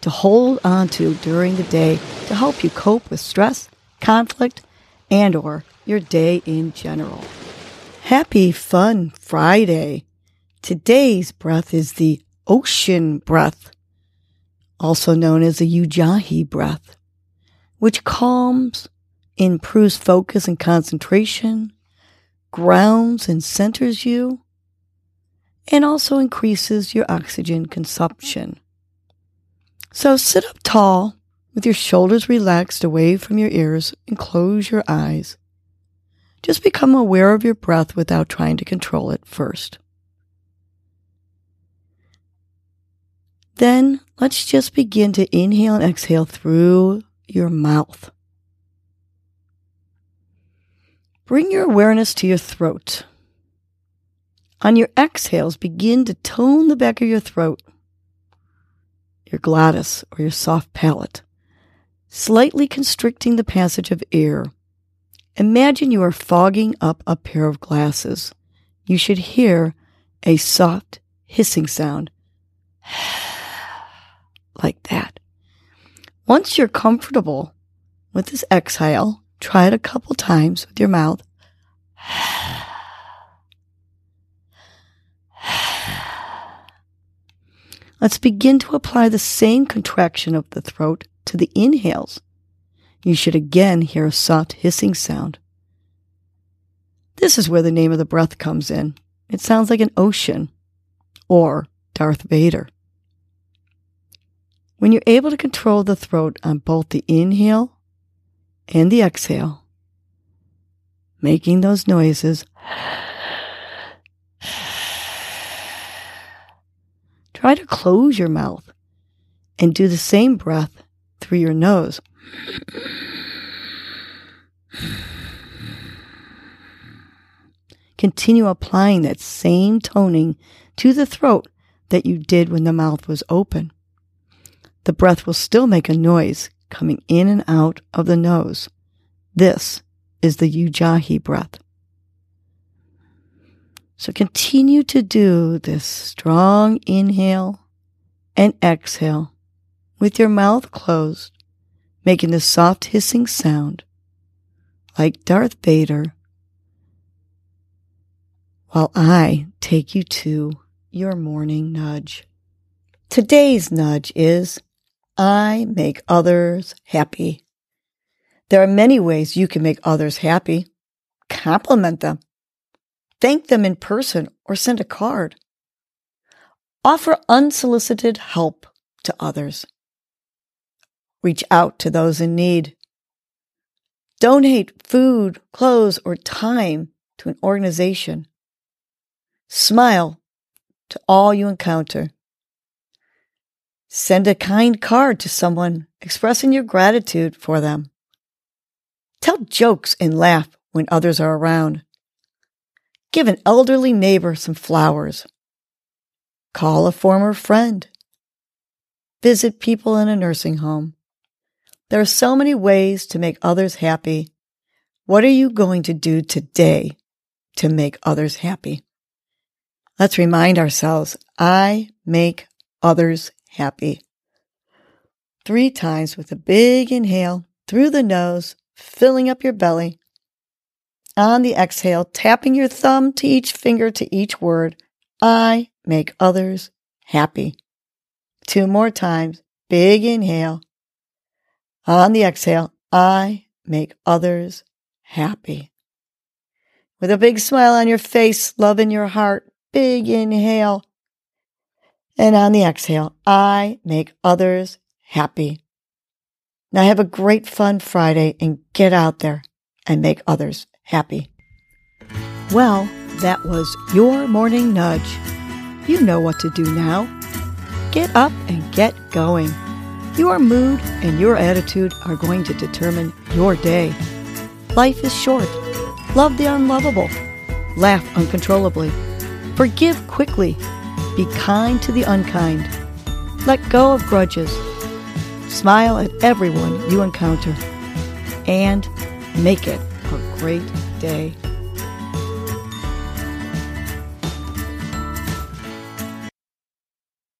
to hold on to during the day to help you cope with stress, conflict, and or your day in general. Happy fun Friday. Today's breath is the ocean breath, also known as the Ujjayi breath, which calms, improves focus and concentration, grounds and centers you, and also increases your oxygen consumption. So sit up tall with your shoulders relaxed away from your ears and close your eyes. Just become aware of your breath without trying to control it first. Then let's just begin to inhale and exhale through your mouth. Bring your awareness to your throat. On your exhales, begin to tone the back of your throat your glottis, or your soft palate, slightly constricting the passage of air. Imagine you are fogging up a pair of glasses. You should hear a soft hissing sound. like that. Once you're comfortable with this exhale, try it a couple times with your mouth. Let's begin to apply the same contraction of the throat to the inhales. You should again hear a soft hissing sound. This is where the name of the breath comes in. It sounds like an ocean or Darth Vader. When you're able to control the throat on both the inhale and the exhale, making those noises Try to close your mouth and do the same breath through your nose. Continue applying that same toning to the throat that you did when the mouth was open. The breath will still make a noise coming in and out of the nose. This is the Ujjayi breath. So continue to do this strong inhale and exhale with your mouth closed, making the soft hissing sound like Darth Vader while I take you to your morning nudge. Today's nudge is I make others happy. There are many ways you can make others happy. Compliment them Thank them in person or send a card. Offer unsolicited help to others. Reach out to those in need. Donate food, clothes, or time to an organization. Smile to all you encounter. Send a kind card to someone expressing your gratitude for them. Tell jokes and laugh when others are around. Give an elderly neighbor some flowers. Call a former friend. Visit people in a nursing home. There are so many ways to make others happy. What are you going to do today to make others happy? Let's remind ourselves I make others happy. Three times with a big inhale through the nose, filling up your belly on the exhale, tapping your thumb to each finger to each word. I make others happy. Two more times. Big inhale. On the exhale, I make others happy. With a big smile on your face, love in your heart, big inhale. And on the exhale, I make others happy. Now have a great fun Friday and get out there and make others happy. Well, that was your morning nudge. You know what to do now. Get up and get going. Your mood and your attitude are going to determine your day. Life is short. Love the unlovable. Laugh uncontrollably. Forgive quickly. Be kind to the unkind. Let go of grudges. Smile at everyone you encounter. And make it a great day.